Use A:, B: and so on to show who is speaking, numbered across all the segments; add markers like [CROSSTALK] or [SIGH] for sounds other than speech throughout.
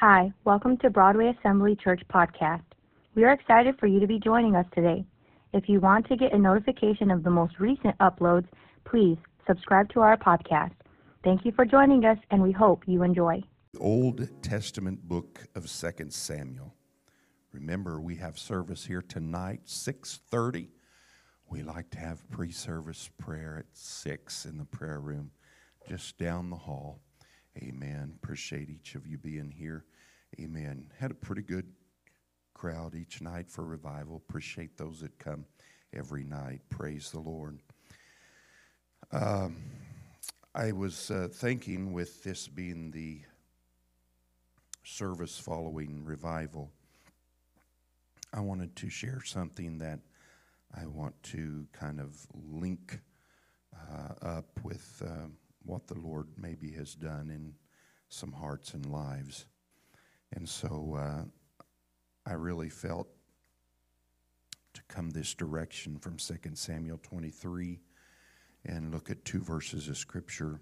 A: Hi, welcome to Broadway Assembly Church Podcast. We are excited for you to be joining us today. If you want to get a notification of the most recent uploads, please subscribe to our podcast. Thank you for joining us, and we hope you enjoy.
B: Old Testament book of 2 Samuel. Remember, we have service here tonight, 6:30. We like to have pre-service prayer at 6 in the prayer room just down the hall. Amen. Appreciate each of you being here. Amen. Had a pretty good crowd each night for revival. Appreciate those that come every night. Praise the Lord. Um, I was uh, thinking, with this being the service following revival, I wanted to share something that I want to kind of link uh, up with. Uh, what the Lord maybe has done in some hearts and lives. And so uh, I really felt to come this direction from 2 Samuel 23 and look at two verses of Scripture,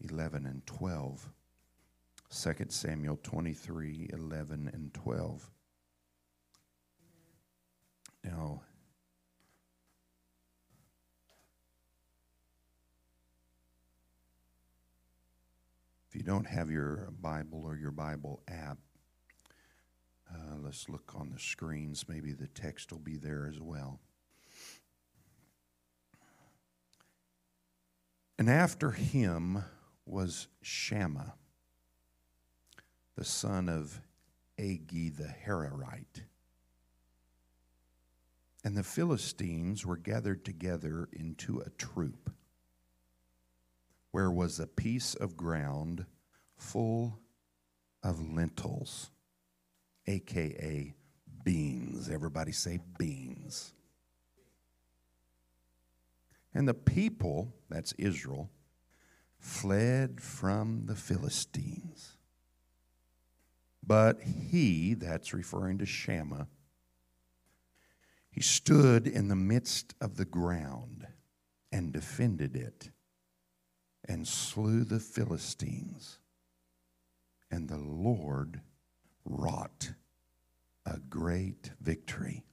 B: 11 and 12. 2 Samuel 23, 11 and 12. Now, If you don't have your Bible or your Bible app, uh, let's look on the screens. Maybe the text will be there as well. And after him was Shammah, the son of Agee the Hararite. And the Philistines were gathered together into a troop where was a piece of ground full of lentils, aka beans. Everybody say beans. And the people, that's Israel, fled from the Philistines. But he, that's referring to Shammah, he stood in the midst of the ground and defended it and slew the Philistines. And the Lord wrought a great victory.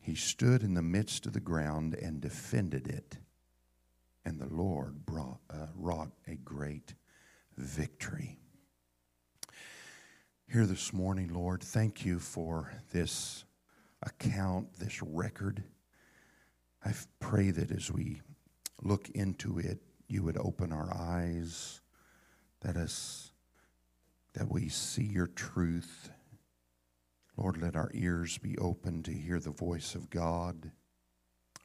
B: He stood in the midst of the ground and defended it, and the Lord brought, uh, wrought a great victory. Here this morning, Lord, thank you for this account, this record I pray that as we look into it, you would open our eyes, that us that we see your truth. Lord, let our ears be open to hear the voice of God,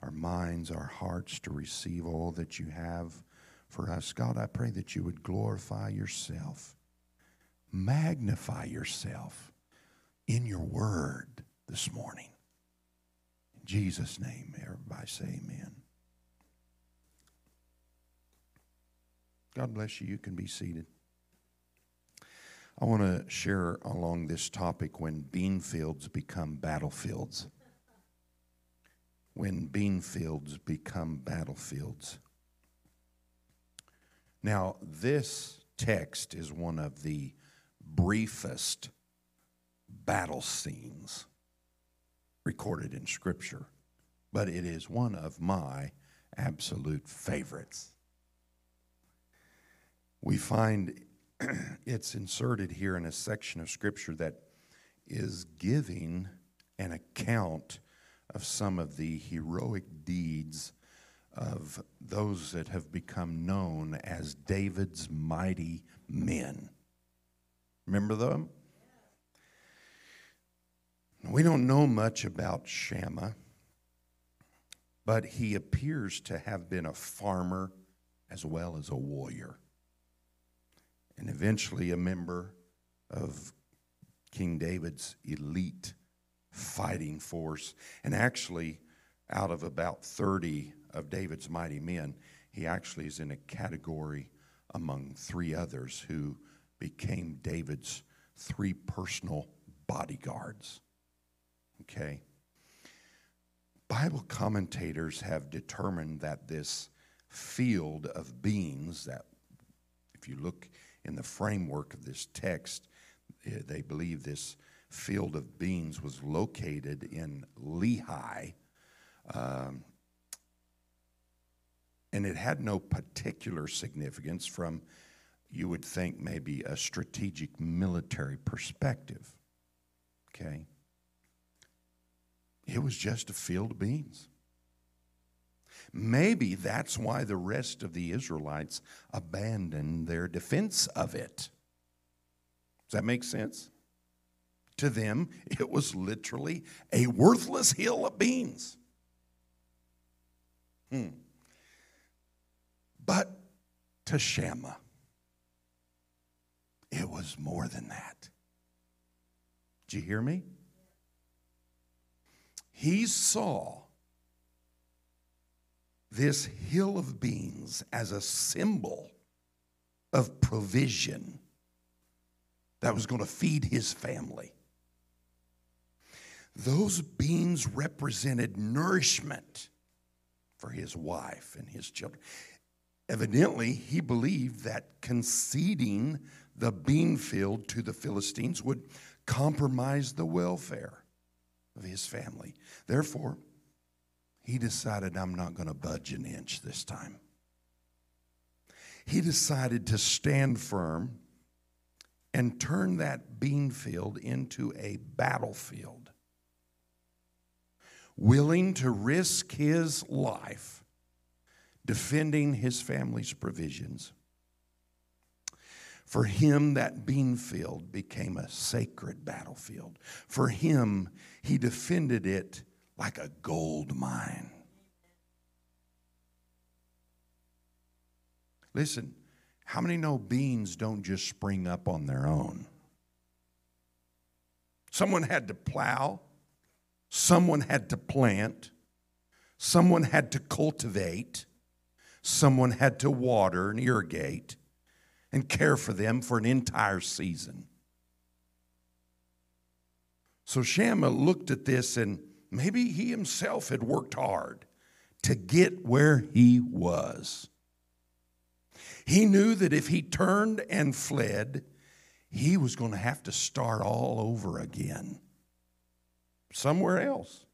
B: our minds, our hearts to receive all that you have for us. God, I pray that you would glorify yourself, magnify yourself in your word this morning. Jesus' name, everybody say amen. God bless you. You can be seated. I want to share along this topic when bean fields become battlefields. When bean fields become battlefields. Now, this text is one of the briefest battle scenes recorded in Scripture, but it is one of my absolute favorites. We find [CLEARS THROAT] it's inserted here in a section of Scripture that is giving an account of some of the heroic deeds of those that have become known as David's mighty men. Remember them? We don't know much about Shammah, but he appears to have been a farmer as well as a warrior, and eventually a member of King David's elite fighting force. And actually, out of about 30 of David's mighty men, he actually is in a category among three others who became David's three personal bodyguards. Okay? Bible commentators have determined that this field of beans, that If you look in the framework of this text, eh, they believe this field of beans was located in Lehi. Um, and it had no particular significance from, you would think, maybe a strategic military perspective. Okay? It was just a field of beans. Maybe that's why the rest of the Israelites abandoned their defense of it. Does that make sense? To them, it was literally a worthless hill of beans. Hmm. But to Shammah, it was more than that. Did you hear me? He saw this hill of beans as a symbol of provision that was going to feed his family. Those beans represented nourishment for his wife and his children. Evidently, he believed that conceding the bean field to the Philistines would compromise the welfare of his family. Therefore, he decided, I'm not going to budge an inch this time. He decided to stand firm and turn that bean field into a battlefield, willing to risk his life defending his family's provisions. For him, that bean field became a sacred battlefield. For him, he defended it like a gold mine. Listen, how many know beans don't just spring up on their own? Someone had to plow, someone had to plant, someone had to cultivate, someone had to water and irrigate and care for them for an entire season. So Shammah looked at this and Maybe he himself had worked hard to get where he was. He knew that if he turned and fled, he was going to have to start all over again somewhere else.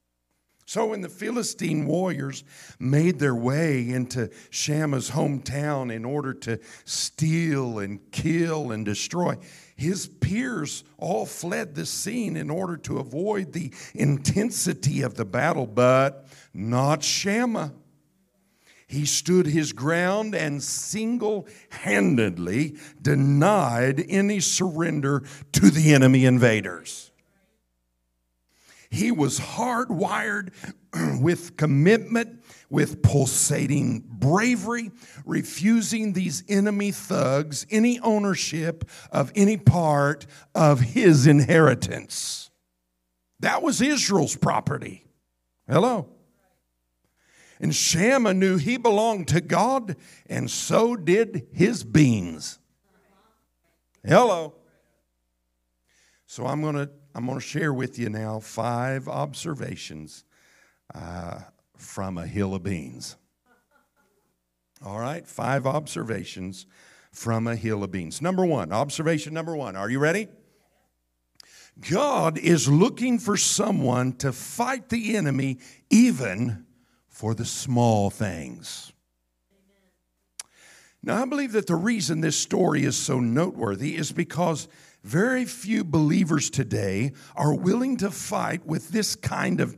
B: So when the Philistine warriors made their way into Shammah's hometown in order to steal and kill and destroy, his peers all fled the scene in order to avoid the intensity of the battle, but not Shammah. He stood his ground and single handedly denied any surrender to the enemy invaders. He was hardwired [CLEARS THROAT] with commitment, with pulsating bravery, refusing these enemy thugs any ownership of any part of his inheritance. That was Israel's property. Hello. And Shammah knew he belonged to God, and so did his beans. Hello. So I'm going to I'm going to share with you now five observations uh, from a hill of beans. All right, five observations from a hill of beans. Number one, observation number one. Are you ready? God is looking for someone to fight the enemy even for the small things. Now, I believe that the reason this story is so noteworthy is because very few believers today are willing to fight with this kind of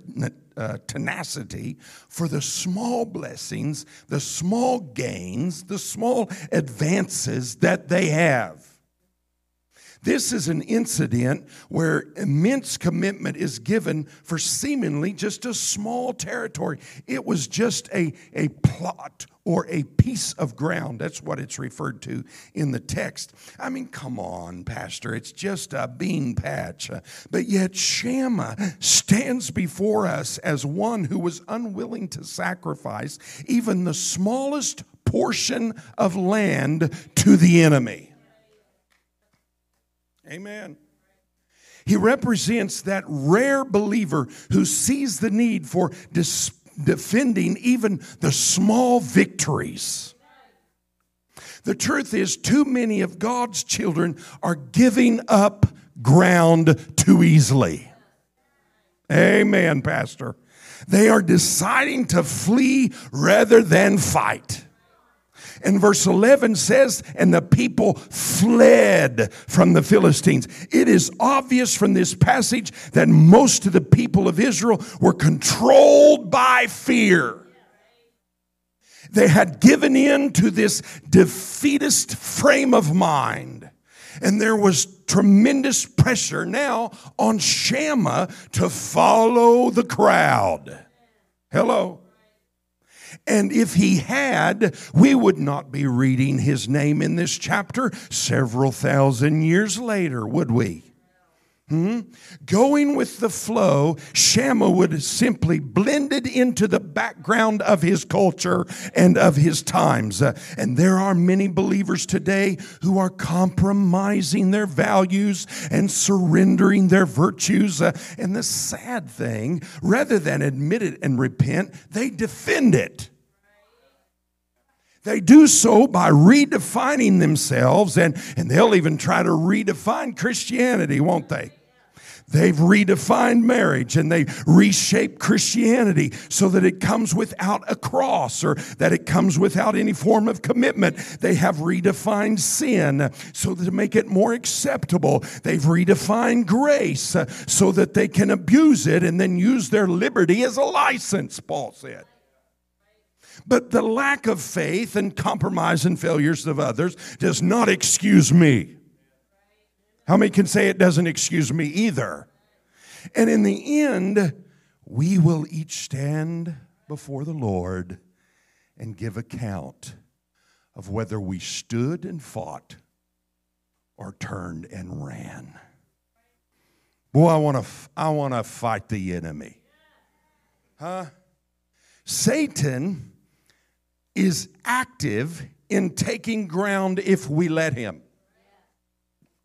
B: uh, tenacity for the small blessings, the small gains, the small advances that they have. This is an incident where immense commitment is given for seemingly just a small territory. It was just a, a plot or a piece of ground. That's what it's referred to in the text. I mean, come on, Pastor, it's just a bean patch. But yet, Shammah stands before us as one who was unwilling to sacrifice even the smallest portion of land to the enemy. Amen. He represents that rare believer who sees the need for defending even the small victories. The truth is, too many of God's children are giving up ground too easily. Amen, Pastor. They are deciding to flee rather than fight. And verse 11 says, and the people fled from the Philistines. It is obvious from this passage that most of the people of Israel were controlled by fear. They had given in to this defeatist frame of mind. And there was tremendous pressure now on Shammah to follow the crowd. Hello. And if he had, we would not be reading his name in this chapter several thousand years later, would we? Hmm? Going with the flow, Shammah would simply blended into the background of his culture and of his times. Uh, and there are many believers today who are compromising their values and surrendering their virtues. Uh, and the sad thing, rather than admit it and repent, they defend it. They do so by redefining themselves, and, and they'll even try to redefine Christianity, won't they? They've redefined marriage and they reshaped Christianity so that it comes without a cross or that it comes without any form of commitment. They have redefined sin so to make it more acceptable. They've redefined grace uh, so that they can abuse it and then use their liberty as a license, Paul said. But the lack of faith and compromise and failures of others does not excuse me. How many can say it doesn't excuse me either? And in the end, we will each stand before the Lord and give account of whether we stood and fought or turned and ran. Boy, I want to I want to fight the enemy. Huh? Satan is active in taking ground if we let him.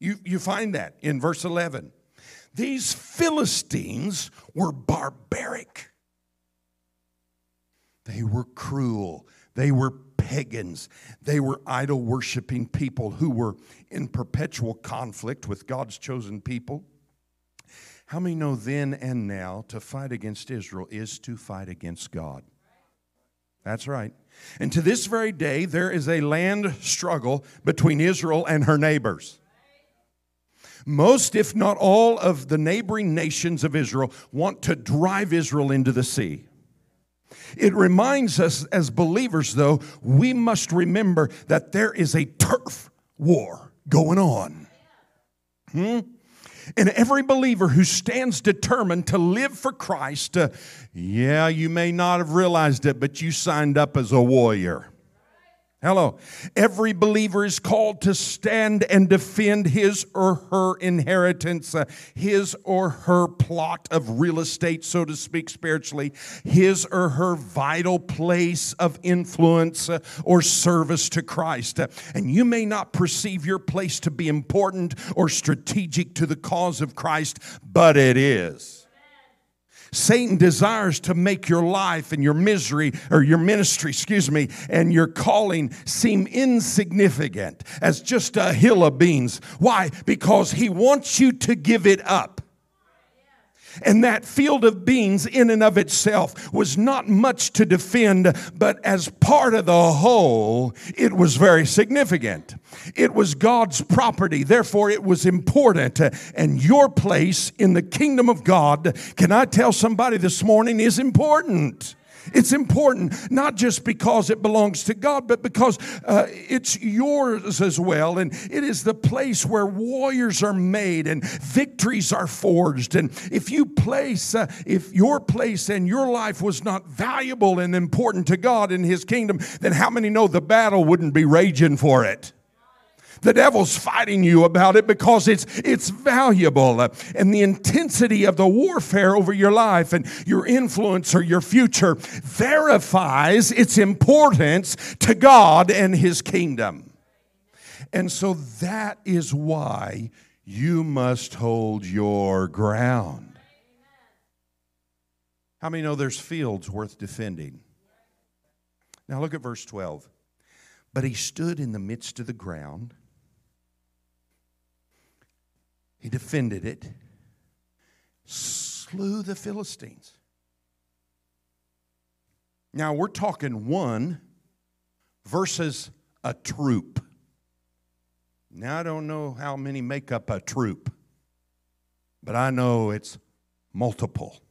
B: You, you find that in verse 11. These Philistines were barbaric. They were cruel. They were pagans. They were idol worshiping people who were in perpetual conflict with God's chosen people. How many know then and now to fight against Israel is to fight against God? That's right. And to this very day, there is a land struggle between Israel and her neighbors. Most, if not all, of the neighboring nations of Israel want to drive Israel into the sea. It reminds us as believers, though, we must remember that there is a turf war going on. Hmm? And every believer who stands determined to live for Christ, uh, yeah, you may not have realized it, but you signed up as a warrior. Hello. Every believer is called to stand and defend his or her inheritance, uh, his or her plot of real estate, so to speak, spiritually, his or her vital place of influence uh, or service to Christ. Uh, and you may not perceive your place to be important or strategic to the cause of Christ, but it is. Satan desires to make your life and your misery, or your ministry, excuse me, and your calling seem insignificant as just a hill of beans. Why? Because he wants you to give it up. And that field of beans, in and of itself, was not much to defend, but as part of the whole, it was very significant. It was God's property, therefore, it was important. And your place in the kingdom of God, can I tell somebody this morning, is important. It's important, not just because it belongs to God, but because uh, it's yours as well. And it is the place where warriors are made and victories are forged. And if you place, uh, if your place and your life was not valuable and important to God in His kingdom, then how many know the battle wouldn't be raging for it? The devil's fighting you about it because it's, it's valuable. Uh, and the intensity of the warfare over your life and your influence or your future verifies its importance to God and His kingdom. And so that is why you must hold your ground. How many know there's fields worth defending? Now look at verse 12. But he stood in the midst of the ground. He defended it, slew the Philistines. Now we're talking one versus a troop. Now I don't know how many make up a troop, but I know it's multiple.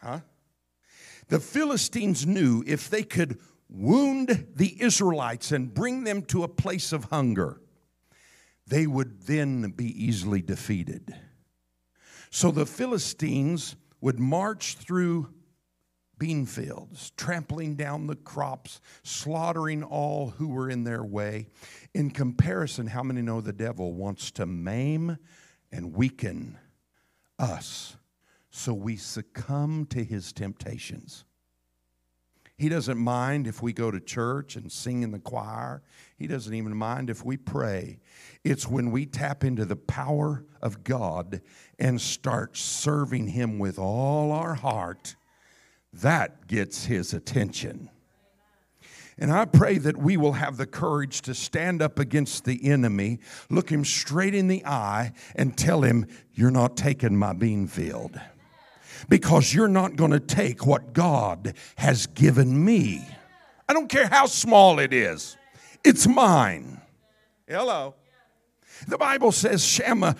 B: Huh? The Philistines knew if they could wound the Israelites and bring them to a place of hunger, they would then be easily defeated. So the Philistines would march through bean fields, trampling down the crops, slaughtering all who were in their way. In comparison, how many know the devil wants to maim and weaken us so we succumb to his temptations? He doesn't mind if we go to church and sing in the choir. He doesn't even mind if we pray. It's when we tap into the power of God and start serving Him with all our heart that gets his attention. And I pray that we will have the courage to stand up against the enemy, look him straight in the eye, and tell him, You're not taking my bean field. Because you're not going to take what God has given me. I don't care how small it is, it's mine. Hello. The Bible says Shammah.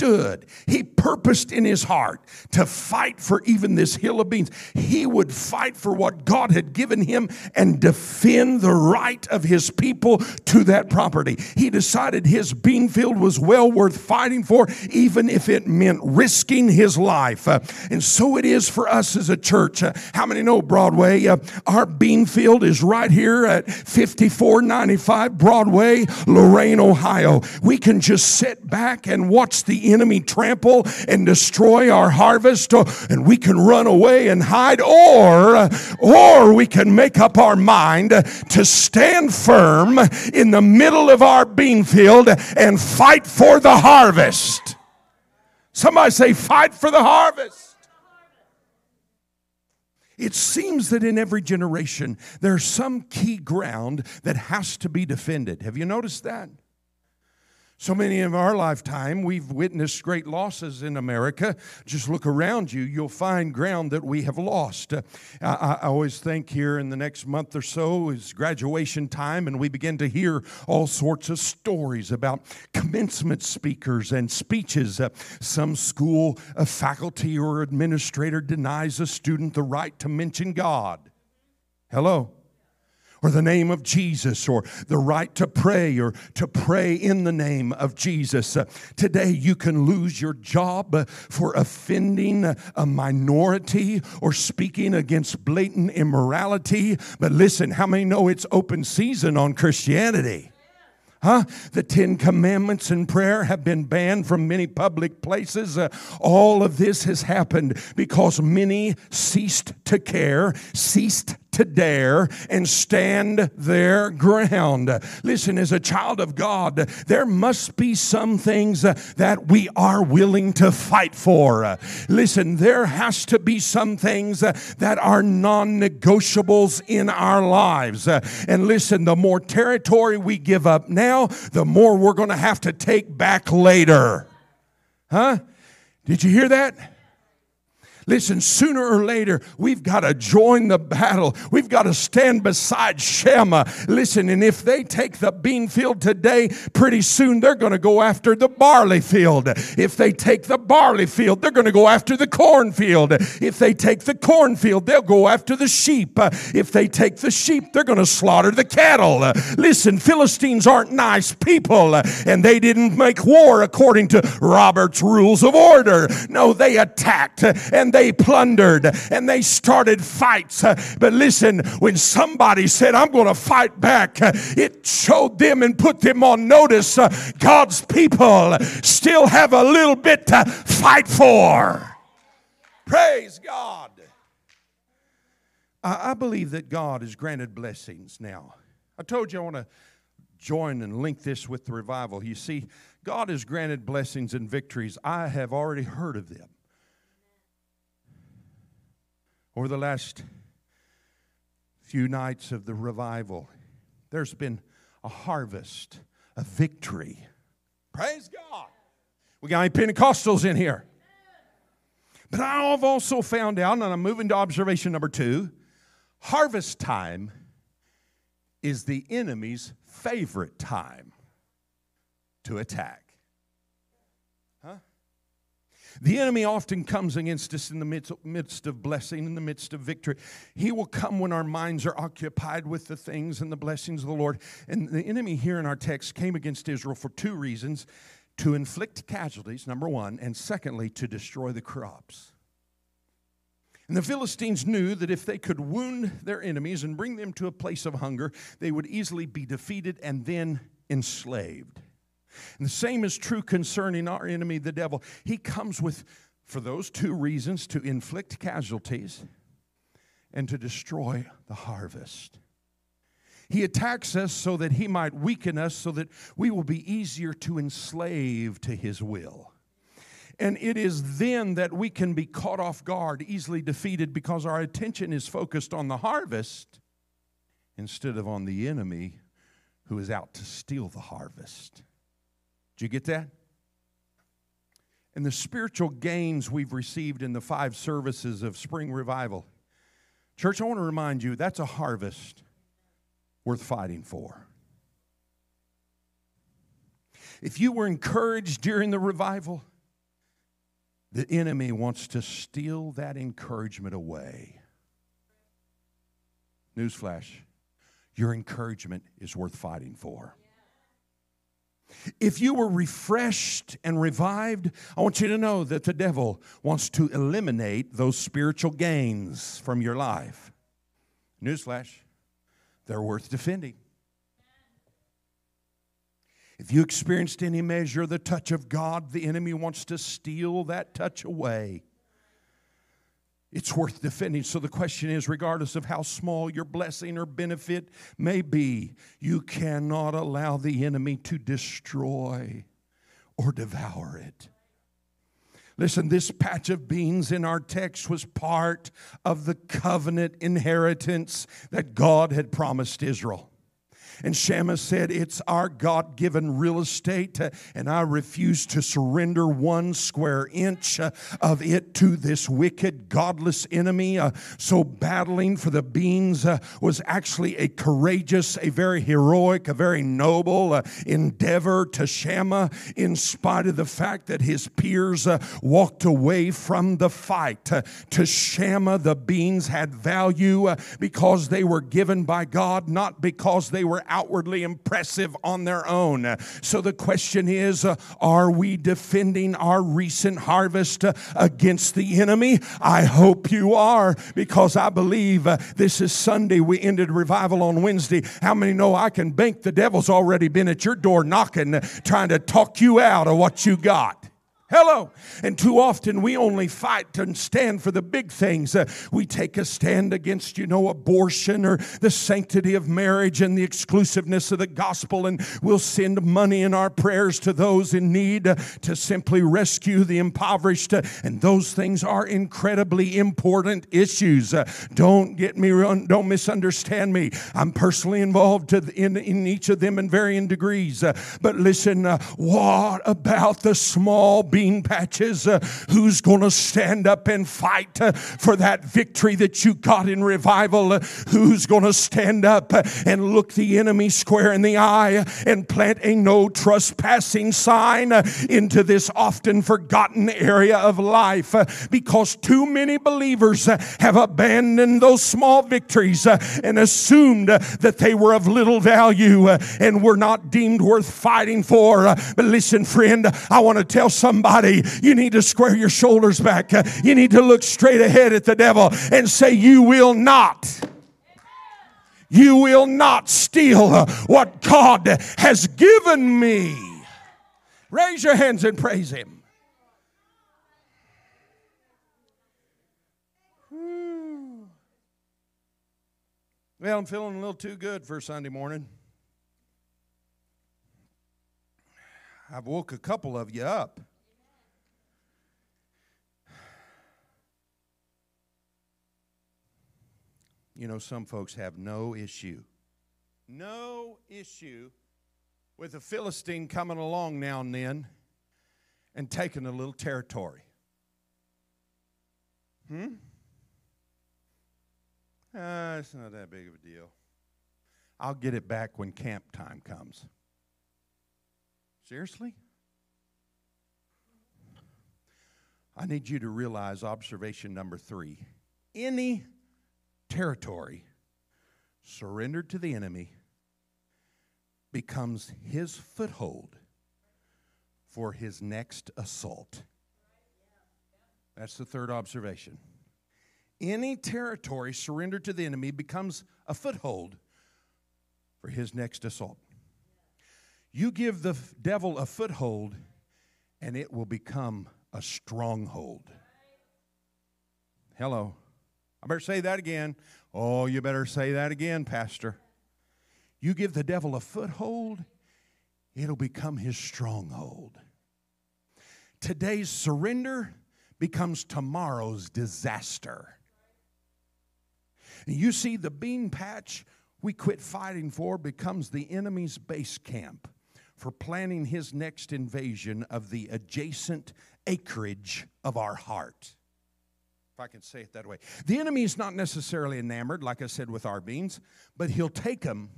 B: He purposed in his heart to fight for even this hill of beans. He would fight for what God had given him and defend the right of his people to that property. He decided his bean field was well worth fighting for, even if it meant risking his life. Uh, and so it is for us as a church. Uh, how many know Broadway? Uh, our bean field is right here at 5495 Broadway, Lorain, Ohio. We can just sit back and watch the enemy trample and destroy our harvest, uh, and we can run away and hide, or, or we can make up our mind to stand firm in the middle of our bean field and fight for the harvest. Somebody say, fight for the harvest. It seems that in every generation there's some key ground that has to be defended. Have you noticed that? So many of our lifetime, we've witnessed great losses in America. Just look around you, you'll find ground that we have lost. Uh, I, I, always think here in the next month or so is graduation time, and we begin to hear all sorts of stories about commencement speakers and speeches. Uh, some school a faculty or administrator denies a student the right to mention God. Hello or the name of Jesus or the right to pray or to pray in the name of Jesus. Uh, today, you can lose your job for offending a minority or speaking against blatant immorality. But listen, how many know it's open season on Christianity? Huh? The Ten Commandments and prayer have been banned from many public places. Uh, all of this has happened because many ceased to care, ceased to dare and stand their ground. Listen, as a child of God, there must be some things that we are willing to fight for. Listen, there has to be some things that are non negotiables in our lives. And listen, the more territory we give up now, the more we're going to have to take back later. Huh? Did you hear that? Listen, sooner or later, we've got to join the battle. We've got to stand beside Shammah. Listen, and if they take the bean field today, pretty soon they're going to go after the barley field. If they take the barley field, they're going to go after the cornfield. If they take the cornfield, they'll go after the sheep. If they take the sheep, they're going to slaughter the cattle. Listen, Philistines aren't nice people, and they didn't make war according to Robert's rules of order. No, they attacked and they plundered and they started fights. But listen, when somebody said, I'm going to fight back, it showed them and put them on notice God's people still have a little bit to fight for. Praise God. I believe that God has granted blessings now. I told you I want to join and link this with the revival. You see, God has granted blessings and victories. I have already heard of them. Over the last few nights of the revival, there's been a harvest, a victory. Praise God. We got any Pentecostals in here? But I've also found out, and I'm moving to observation number two harvest time is the enemy's favorite time to attack. The enemy often comes against us in the midst, of blessing, in the midst of victory. He will come when our minds are occupied with the things and the blessings of the Lord. And the enemy here in our text came against Israel for two reasons to inflict casualties, number one, and secondly, to destroy the crops. And the Philistines knew that if they could wound their enemies and bring them to a place of hunger, they would easily be defeated and then enslaved. And the same is true concerning our enemy, the devil. He comes with, for those two reasons, to inflict casualties and to destroy the harvest. He attacks us so that he might weaken us, so that we will be easier to enslave to his will. And it is then that we can be caught off guard, easily defeated, because our attention is focused on the harvest instead of on the enemy who is out to steal the harvest. Did you get that? And the spiritual gains we've received in the five services of spring revival. Church, I want to remind you that's a harvest worth fighting for. If you were encouraged during the revival, the enemy wants to steal that encouragement away. Newsflash your encouragement is worth fighting for. If you were refreshed and revived, I want you to know that the devil wants to eliminate those spiritual gains from your life. Newsflash, they're worth defending. If you experienced any measure of the touch of God, the enemy wants to steal that touch away it's worth defending. So the question is regardless of how small your blessing or benefit may be, you cannot allow the enemy to destroy or devour it. Listen, this patch of beans in our text was part of the covenant inheritance that God had promised Israel. And Shammah said, It's our God given real estate, uh, and I refuse to surrender one square inch uh, of it to this wicked, godless enemy. Uh, so, battling for the beans was actually a courageous, a very heroic, a very noble endeavor to Shammah, in spite of the fact that his peers walked away from the fight. To Shammah, the beans had value because they were given by God, not because they were outwardly impressive on their own. So the question is uh, are we defending our recent harvest uh, against the enemy? I hope you are because I believe uh, this is Sunday. We ended revival on Wednesday. How many know I can bank the devil's already been at your door knocking, trying to talk you out of what you got? Hello. And too often we only fight and stand for the big things. Uh, we take a stand against, you know, abortion or the sanctity of marriage and the exclusiveness of the gospel. And we'll send money in our prayers to those in need uh, to simply rescue the impoverished. Uh, and those things are incredibly important issues. Uh, don't get me wrong, don't misunderstand me. I'm personally involved in, in each of them in varying degrees. Uh, but listen, uh, what about the small bean patches. Uh, who's going to stand up and fight uh, for that victory that you got in revival? Uh, who's going to stand up uh, and look the enemy square in the eye and plant a no trespassing sign uh, into this often forgotten area of life? Uh, because too many believers have abandoned those small victories and assumed that they were of little value and were not deemed worth fighting for. But listen, friend, I want to tell somebody somebody, you need to square your shoulders back. You need to look straight ahead at the devil and say, You will not. You will not steal what God has given me. Raise your hands and praise Him. Well, I'm feeling a little too good for Sunday morning. I've woke a couple of you up. You know, some folks have no issue no issue with a Philistine coming along now and then and taking a little territory. Hmm? Uh, it's not that big of a deal. I'll get it back when camp time comes. Seriously? I need you to realize observation number three. Any territory surrendered to the enemy becomes his foothold for his next assault. That's the third observation. Any territory surrendered to the enemy becomes a foothold for his next assault. You give the devil a foothold, and it will become a stronghold. Hello. I better say that again. Oh, you better say that again, Pastor. You give the devil a foothold, it'll become his stronghold. Today's surrender becomes tomorrow's disaster. And you see, the bean patch we quit fighting for becomes the enemy's base camp for planning his next invasion of the adjacent acreage of our heart. If I can say it that way. The enemy is not necessarily enamored, like I said with our beans, but he'll take them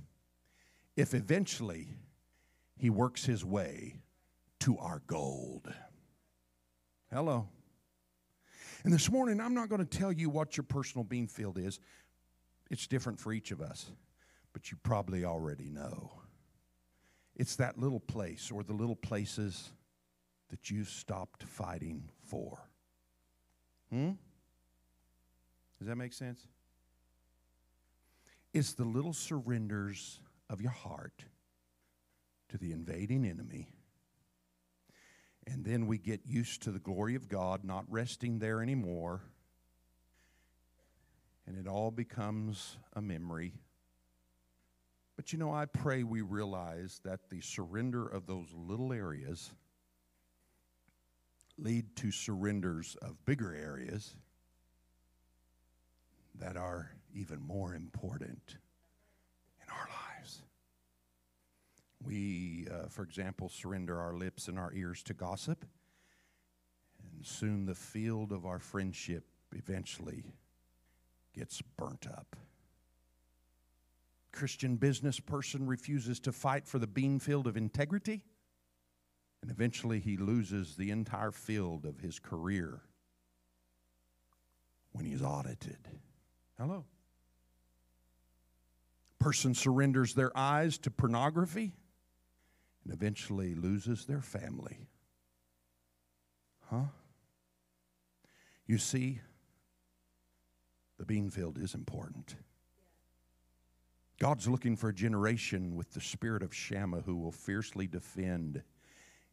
B: if eventually he works his way to our gold. Hello. And this morning, I'm not going to tell you what your personal bean field is. It's different for each of us, but you probably already know. It's that little place or the little places that you've stopped fighting for. Hmm? Does that make sense? It's the little surrenders of your heart to the invading enemy. And then we get used to the glory of God not resting there anymore. And it all becomes a memory. But you know, I pray we realize that the surrender of those little areas lead to surrenders of bigger areas that are even more important in our lives. We, uh, for example, surrender our lips and our ears to gossip, and soon the field of our friendship eventually gets burnt up. Christian business person refuses to fight for the bean field of integrity, and eventually he loses the entire field of his career when he's audited. Hello. Person surrenders their eyes to pornography and eventually loses their family. Huh? You see, the bean field is important. God's looking for a generation with the spirit of Shammah who will fiercely defend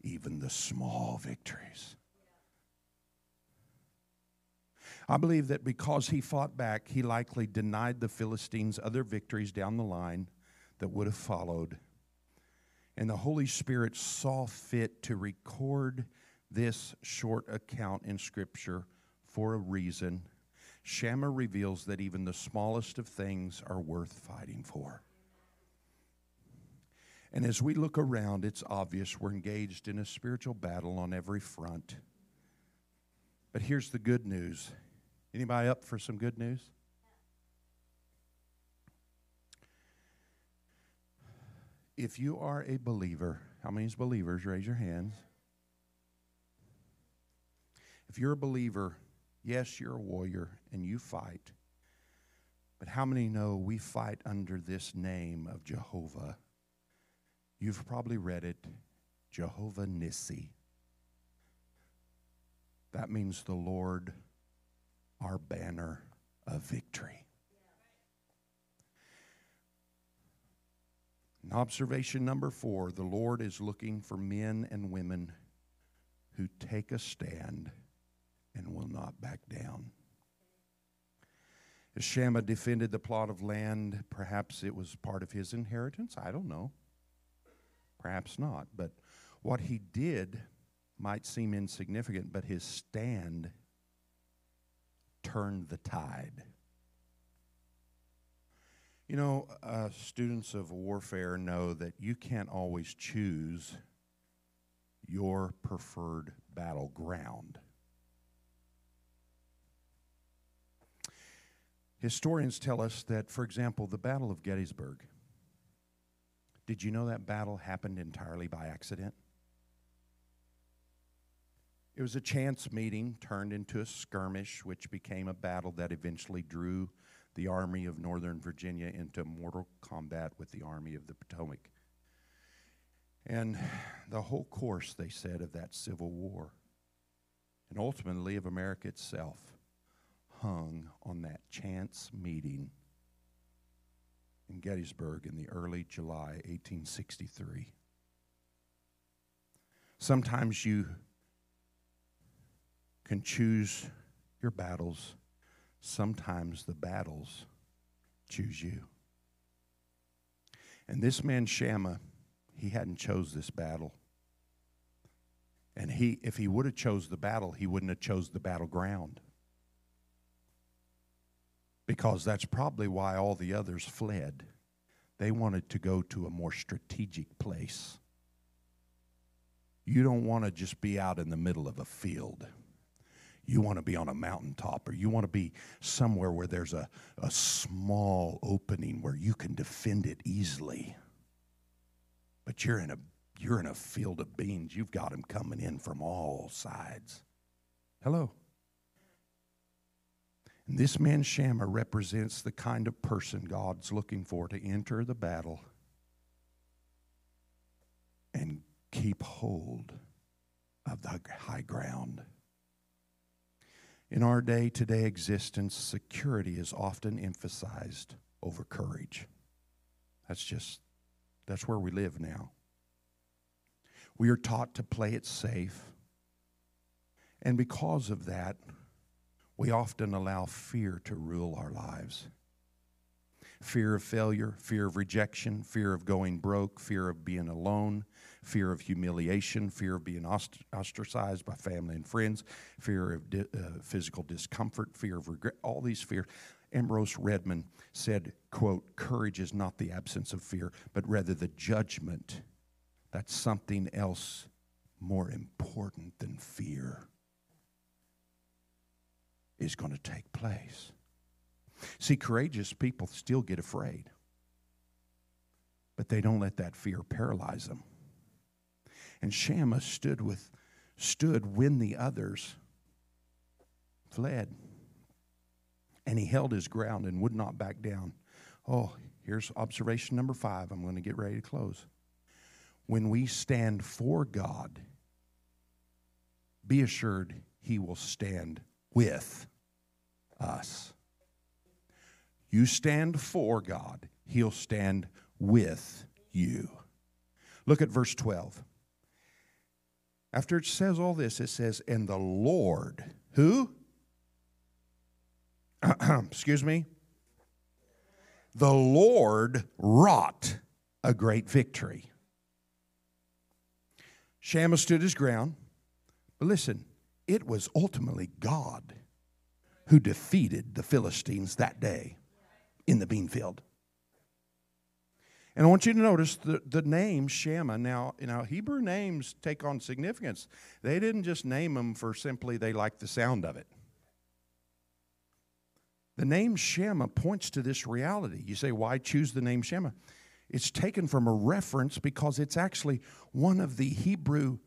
B: even the small victories. I believe that because he fought back, he likely denied the Philistines other victories down the line that would have followed. And the Holy Spirit saw fit to record this short account in Scripture for a reason Shammah reveals that even the smallest of things are worth fighting for. And as we look around, it's obvious we're engaged in a spiritual battle on every front. But here's the good news. Anybody up for some good news? If you are a believer, how many believers? Raise your hands. If you're a believer, Yes, you're a warrior and you fight. But how many know we fight under this name of Jehovah? You've probably read it Jehovah Nissi. That means the Lord, our banner of victory. And observation number four the Lord is looking for men and women who take a stand and will not back down. As Shammah defended the plot of land, perhaps it was part of his inheritance. I don't know. Perhaps not. But what he did might seem insignificant, but his stand turned the tide. You know, uh, students of warfare know that you can't always choose your preferred battleground. Historians tell us that, for example, the Battle of Gettysburg. Did you know that battle happened entirely by accident? It was a chance meeting turned into a skirmish, which became a battle that eventually drew the Army of Northern Virginia into mortal combat with the Army of the Potomac. And the whole course, they said, of that Civil War, and ultimately of America itself, hung on that chance meeting in Gettysburg in the early July 1863. Sometimes you can choose your battles, sometimes the battles choose you. And this man Shammah, he hadn't chose this battle. And he if he would have chose the battle, he wouldn't have chose the battleground. Because that's probably why all the others fled. They wanted to go to a more strategic place. You don't want to just be out in the middle of a field. You want to be on a mountaintop or you want to be somewhere where there's a, a small opening where you can defend it easily. But you're in a you're in a field of beans. You've got them coming in from all sides. Hello. And this man Shammah represents the kind of person God's looking for to enter the battle and keep hold of the high ground. In our day to day existence, security is often emphasized over courage. That's just, that's where we live now. We are taught to play it safe. And because of that, we often allow fear to rule our lives fear of failure, fear of rejection, fear of going broke, fear of being alone, fear of humiliation, fear of being ostracized by family and friends, fear of di- uh, physical discomfort, fear of regret, all these fears. Ambrose Redmoon said, quote, courage is not the absence of fear, but rather the judgment that something else more important than fear is going to take place. See, courageous people still get afraid, but they don't let that fear paralyze them. And Shammah stood with stood when the others fled. And he held his ground and would not back down. Oh, here's observation number five. I'm going to get ready to close. When we stand for God, be assured he will stand with us. You stand for God, He'll stand with you. Look at verse 12. After it says all this, it says, And the Lord, who? [CLEARS THROAT] Excuse me? The Lord wrought a great victory. Shammah stood his ground. But listen, it was ultimately God who defeated the Philistines that day in the bean field. And I want you to notice the, the name Shammah. Now, you know, Hebrew names take on significance. They didn't just name them for simply they like the sound of it. The name Shammah points to this reality. You say, why choose the name Shammah? It's taken from a reference because it's actually one of the Hebrew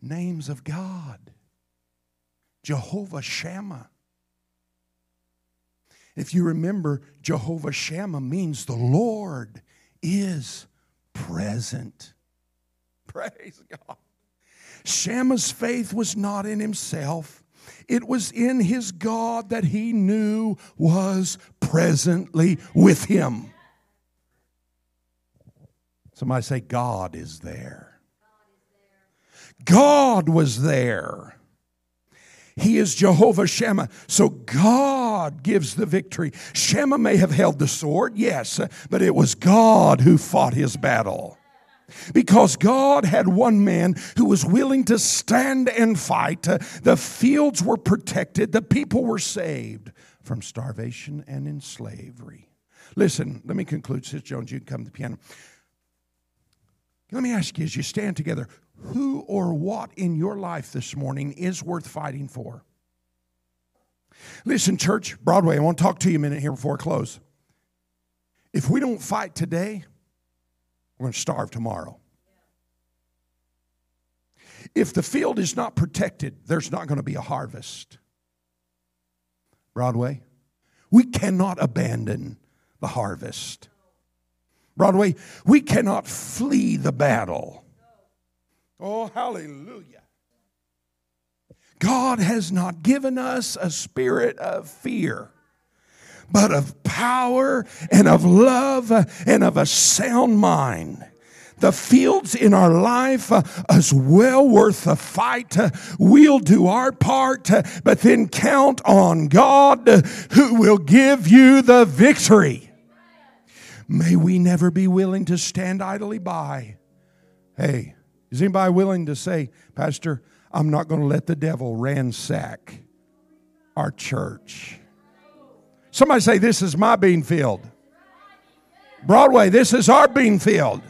B: names of God Jehovah Shammah. If you remember, Jehovah Shammah means the Lord is present. Praise God. Shammah's faith was not in himself. It was in his God that he knew was presently with him. Somebody say, God is there. God was there. He is Jehovah Shammah. So God gives the victory. Shammah may have held the sword, yes, but it was God who fought his battle. Because God had one man who was willing to stand and fight. The fields were protected, the people were saved from starvation and in slavery. Listen, let me conclude. Sister Jones, you can come to the piano. Let me ask you as you stand together who or what in your life this morning is worth fighting for? Listen, church, Broadway, I want to talk to you a minute here before I close. If we don't fight today, we're going to starve tomorrow. If the field is not protected, there's not going to be a harvest. Broadway, we cannot abandon the harvest. Broadway, we cannot flee the battle. Oh, hallelujah. God has not given us a spirit of fear, but of power and of love and of a sound mind. The fields in our life uh, is well worth the fight. Uh, we'll do our part, uh, but then count on God uh, who will give you the victory. May we never be willing to stand idly by. Hey, is anybody willing to say, Pastor, I'm not going to let the devil ransack our church? Somebody say, This is my bean field. Broadway, this is our bean field.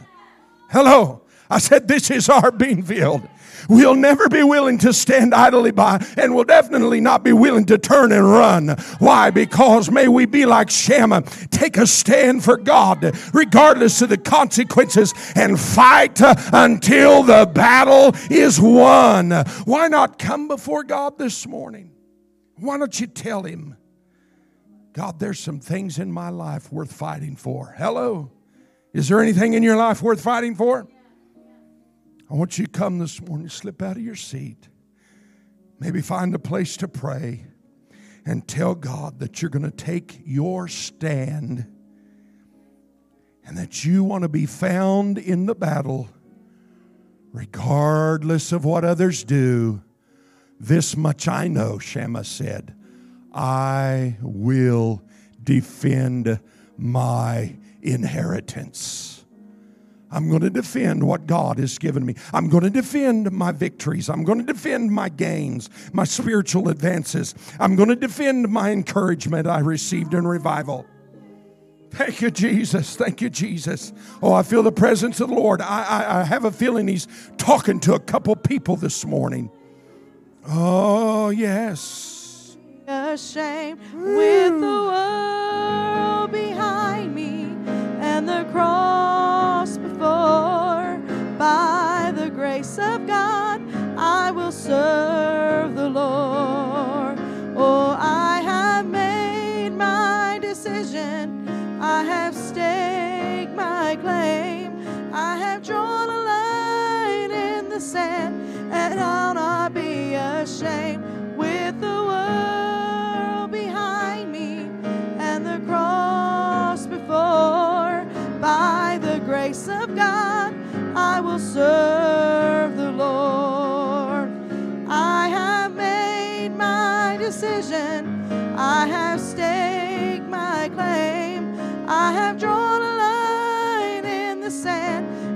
B: Hello. I said, This is our bean field. We'll never be willing to stand idly by, and we'll definitely not be willing to turn and run. Why? Because may we be like Shammah, take a stand for God, regardless of the consequences, and fight until the battle is won. Why not come before God this morning? Why don't you tell Him, God, there's some things in my life worth fighting for? Hello? Is there anything in your life worth fighting for? I want you to come this morning, slip out of your seat, maybe find a place to pray, and tell God that you're going to take your stand and that you want to be found in the battle, regardless of what others do. This much I know, Shammah said I will defend my inheritance. I'm going to defend what God has given me. I'm going to defend my victories. I'm going to defend my gains, my spiritual advances. I'm going to defend my encouragement I received in revival. Thank you, Jesus. Thank you, Jesus. Oh, I feel the presence of the Lord. I, I, I have a feeling He's talking to a couple people this morning. Oh, yes.
C: Ashamed with the world drawn a line in the sand, and I'll not be ashamed with the world behind me and the cross before. By the grace of God, I will serve the Lord. I have made my decision.